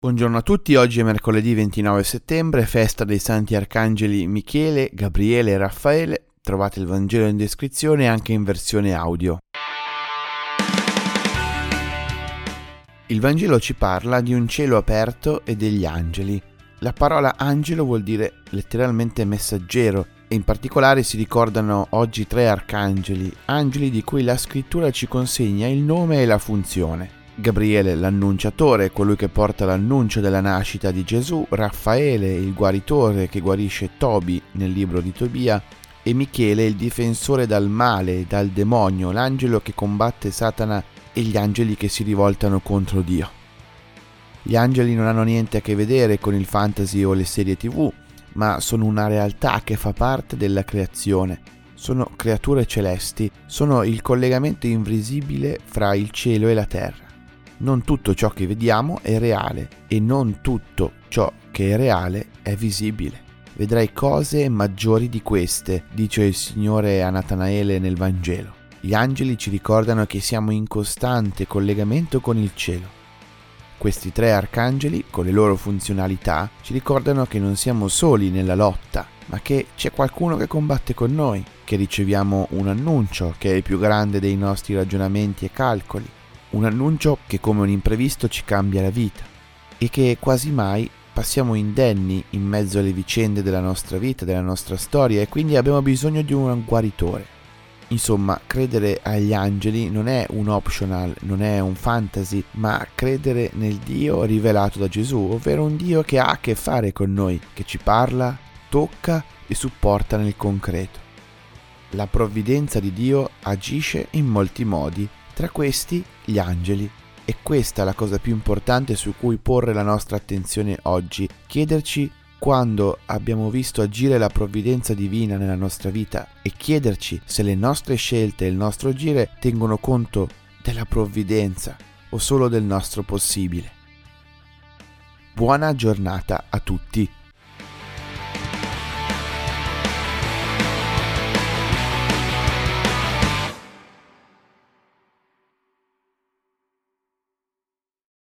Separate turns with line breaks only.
Buongiorno a tutti, oggi è mercoledì 29 settembre, festa dei santi arcangeli Michele, Gabriele e Raffaele. Trovate il Vangelo in descrizione anche in versione audio. Il Vangelo ci parla di un cielo aperto e degli angeli. La parola angelo vuol dire letteralmente messaggero e in particolare si ricordano oggi tre arcangeli, angeli di cui la scrittura ci consegna il nome e la funzione. Gabriele l'annunciatore, colui che porta l'annuncio della nascita di Gesù, Raffaele il guaritore che guarisce Tobi nel libro di Tobia e Michele il difensore dal male, dal demonio, l'angelo che combatte Satana e gli angeli che si rivoltano contro Dio. Gli angeli non hanno niente a che vedere con il fantasy o le serie tv, ma sono una realtà che fa parte della creazione. Sono creature celesti, sono il collegamento invisibile fra il cielo e la terra. Non tutto ciò che vediamo è reale e non tutto ciò che è reale è visibile. Vedrai cose maggiori di queste, dice il Signore a Natanaele nel Vangelo. Gli angeli ci ricordano che siamo in costante collegamento con il cielo. Questi tre arcangeli, con le loro funzionalità, ci ricordano che non siamo soli nella lotta, ma che c'è qualcuno che combatte con noi, che riceviamo un annuncio che è più grande dei nostri ragionamenti e calcoli, un annuncio che come un imprevisto ci cambia la vita e che quasi mai passiamo indenni in mezzo alle vicende della nostra vita, della nostra storia e quindi abbiamo bisogno di un guaritore. Insomma, credere agli angeli non è un optional, non è un fantasy, ma credere nel Dio rivelato da Gesù, ovvero un Dio che ha a che fare con noi, che ci parla, tocca e supporta nel concreto. La provvidenza di Dio agisce in molti modi tra questi gli angeli. E questa è la cosa più importante su cui porre la nostra attenzione oggi, chiederci quando abbiamo visto agire la provvidenza divina nella nostra vita e chiederci se le nostre scelte e il nostro agire tengono conto della provvidenza o solo del nostro possibile. Buona giornata a tutti.